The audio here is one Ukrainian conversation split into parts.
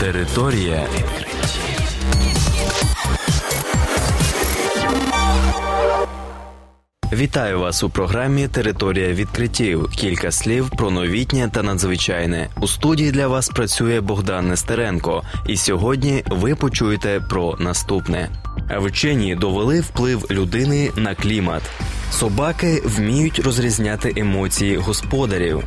Територія відкриттів. Вітаю вас у програмі Територія відкриттів. Кілька слів про новітнє та надзвичайне. У студії для вас працює Богдан Нестеренко, і сьогодні ви почуєте про наступне. Вчені довели вплив людини на клімат. Собаки вміють розрізняти емоції господарів.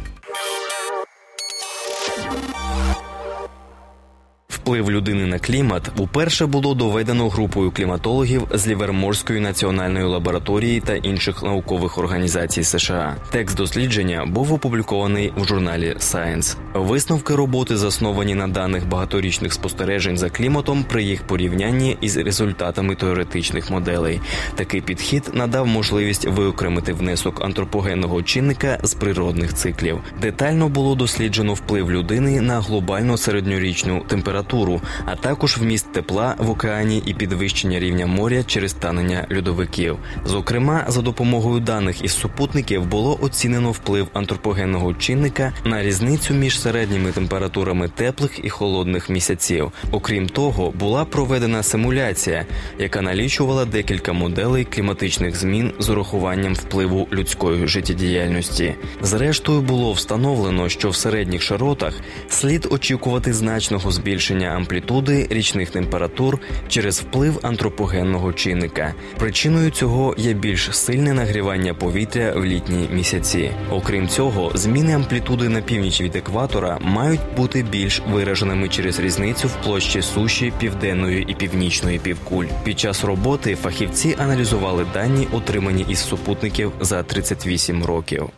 Вплив людини на клімат уперше було доведено групою кліматологів з Ліверморської національної лабораторії та інших наукових організацій США. Текст дослідження був опублікований в журналі Science. Висновки роботи засновані на даних багаторічних спостережень за кліматом при їх порівнянні із результатами теоретичних моделей. Такий підхід надав можливість виокремити внесок антропогенного чинника з природних циклів. Детально було досліджено вплив людини на глобальну середньорічну температуру температуру, а також вміст тепла в океані і підвищення рівня моря через танення льодовиків. Зокрема, за допомогою даних із супутників було оцінено вплив антропогенного чинника на різницю між середніми температурами теплих і холодних місяців. Окрім того, була проведена симуляція, яка налічувала декілька моделей кліматичних змін з урахуванням впливу людської життєдіяльності. Зрештою було встановлено, що в середніх широтах слід очікувати значного збільшення збільшення амплітуди річних температур через вплив антропогенного чинника. Причиною цього є більш сильне нагрівання повітря в літні місяці. Окрім цього, зміни амплітуди на північ від екватора мають бути більш вираженими через різницю в площі суші південної і північної півкуль. Під час роботи фахівці аналізували дані, отримані із супутників за 38 років.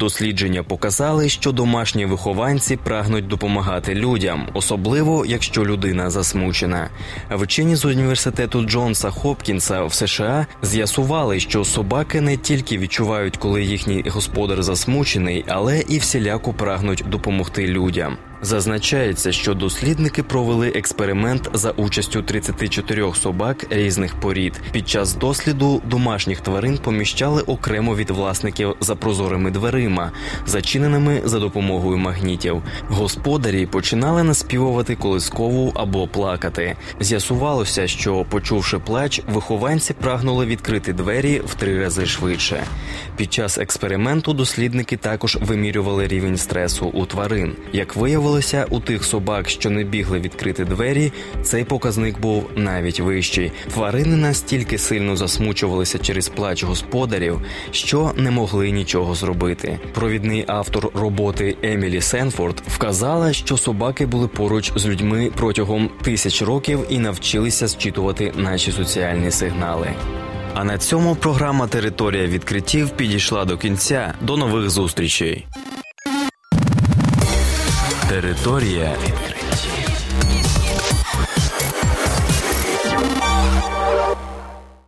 Дослідження показали, що домашні вихованці прагнуть допомагати людям, особливо якщо людина засмучена. Вчені з університету Джонса Хопкінса в США з'ясували, що собаки не тільки відчувають, коли їхній господар засмучений, але і всіляко прагнуть допомогти людям. Зазначається, що дослідники провели експеримент за участю 34 собак різних порід. Під час досліду домашніх тварин поміщали окремо від власників за прозорими дверима, зачиненими за допомогою магнітів. Господарі починали наспівувати колискову або плакати. З'ясувалося, що, почувши плач, вихованці прагнули відкрити двері в три рази швидше. Під час експерименту дослідники також вимірювали рівень стресу у тварин. Як виявилося, Виявилося, у тих собак, що не бігли відкрити двері, цей показник був навіть вищий. Тварини настільки сильно засмучувалися через плач господарів, що не могли нічого зробити. Провідний автор роботи Емілі Сенфорд вказала, що собаки були поруч з людьми протягом тисяч років і навчилися зчитувати наші соціальні сигнали. А на цьому програма Територія відкриттів підійшла до кінця. До нових зустрічей. Територія відкриттів.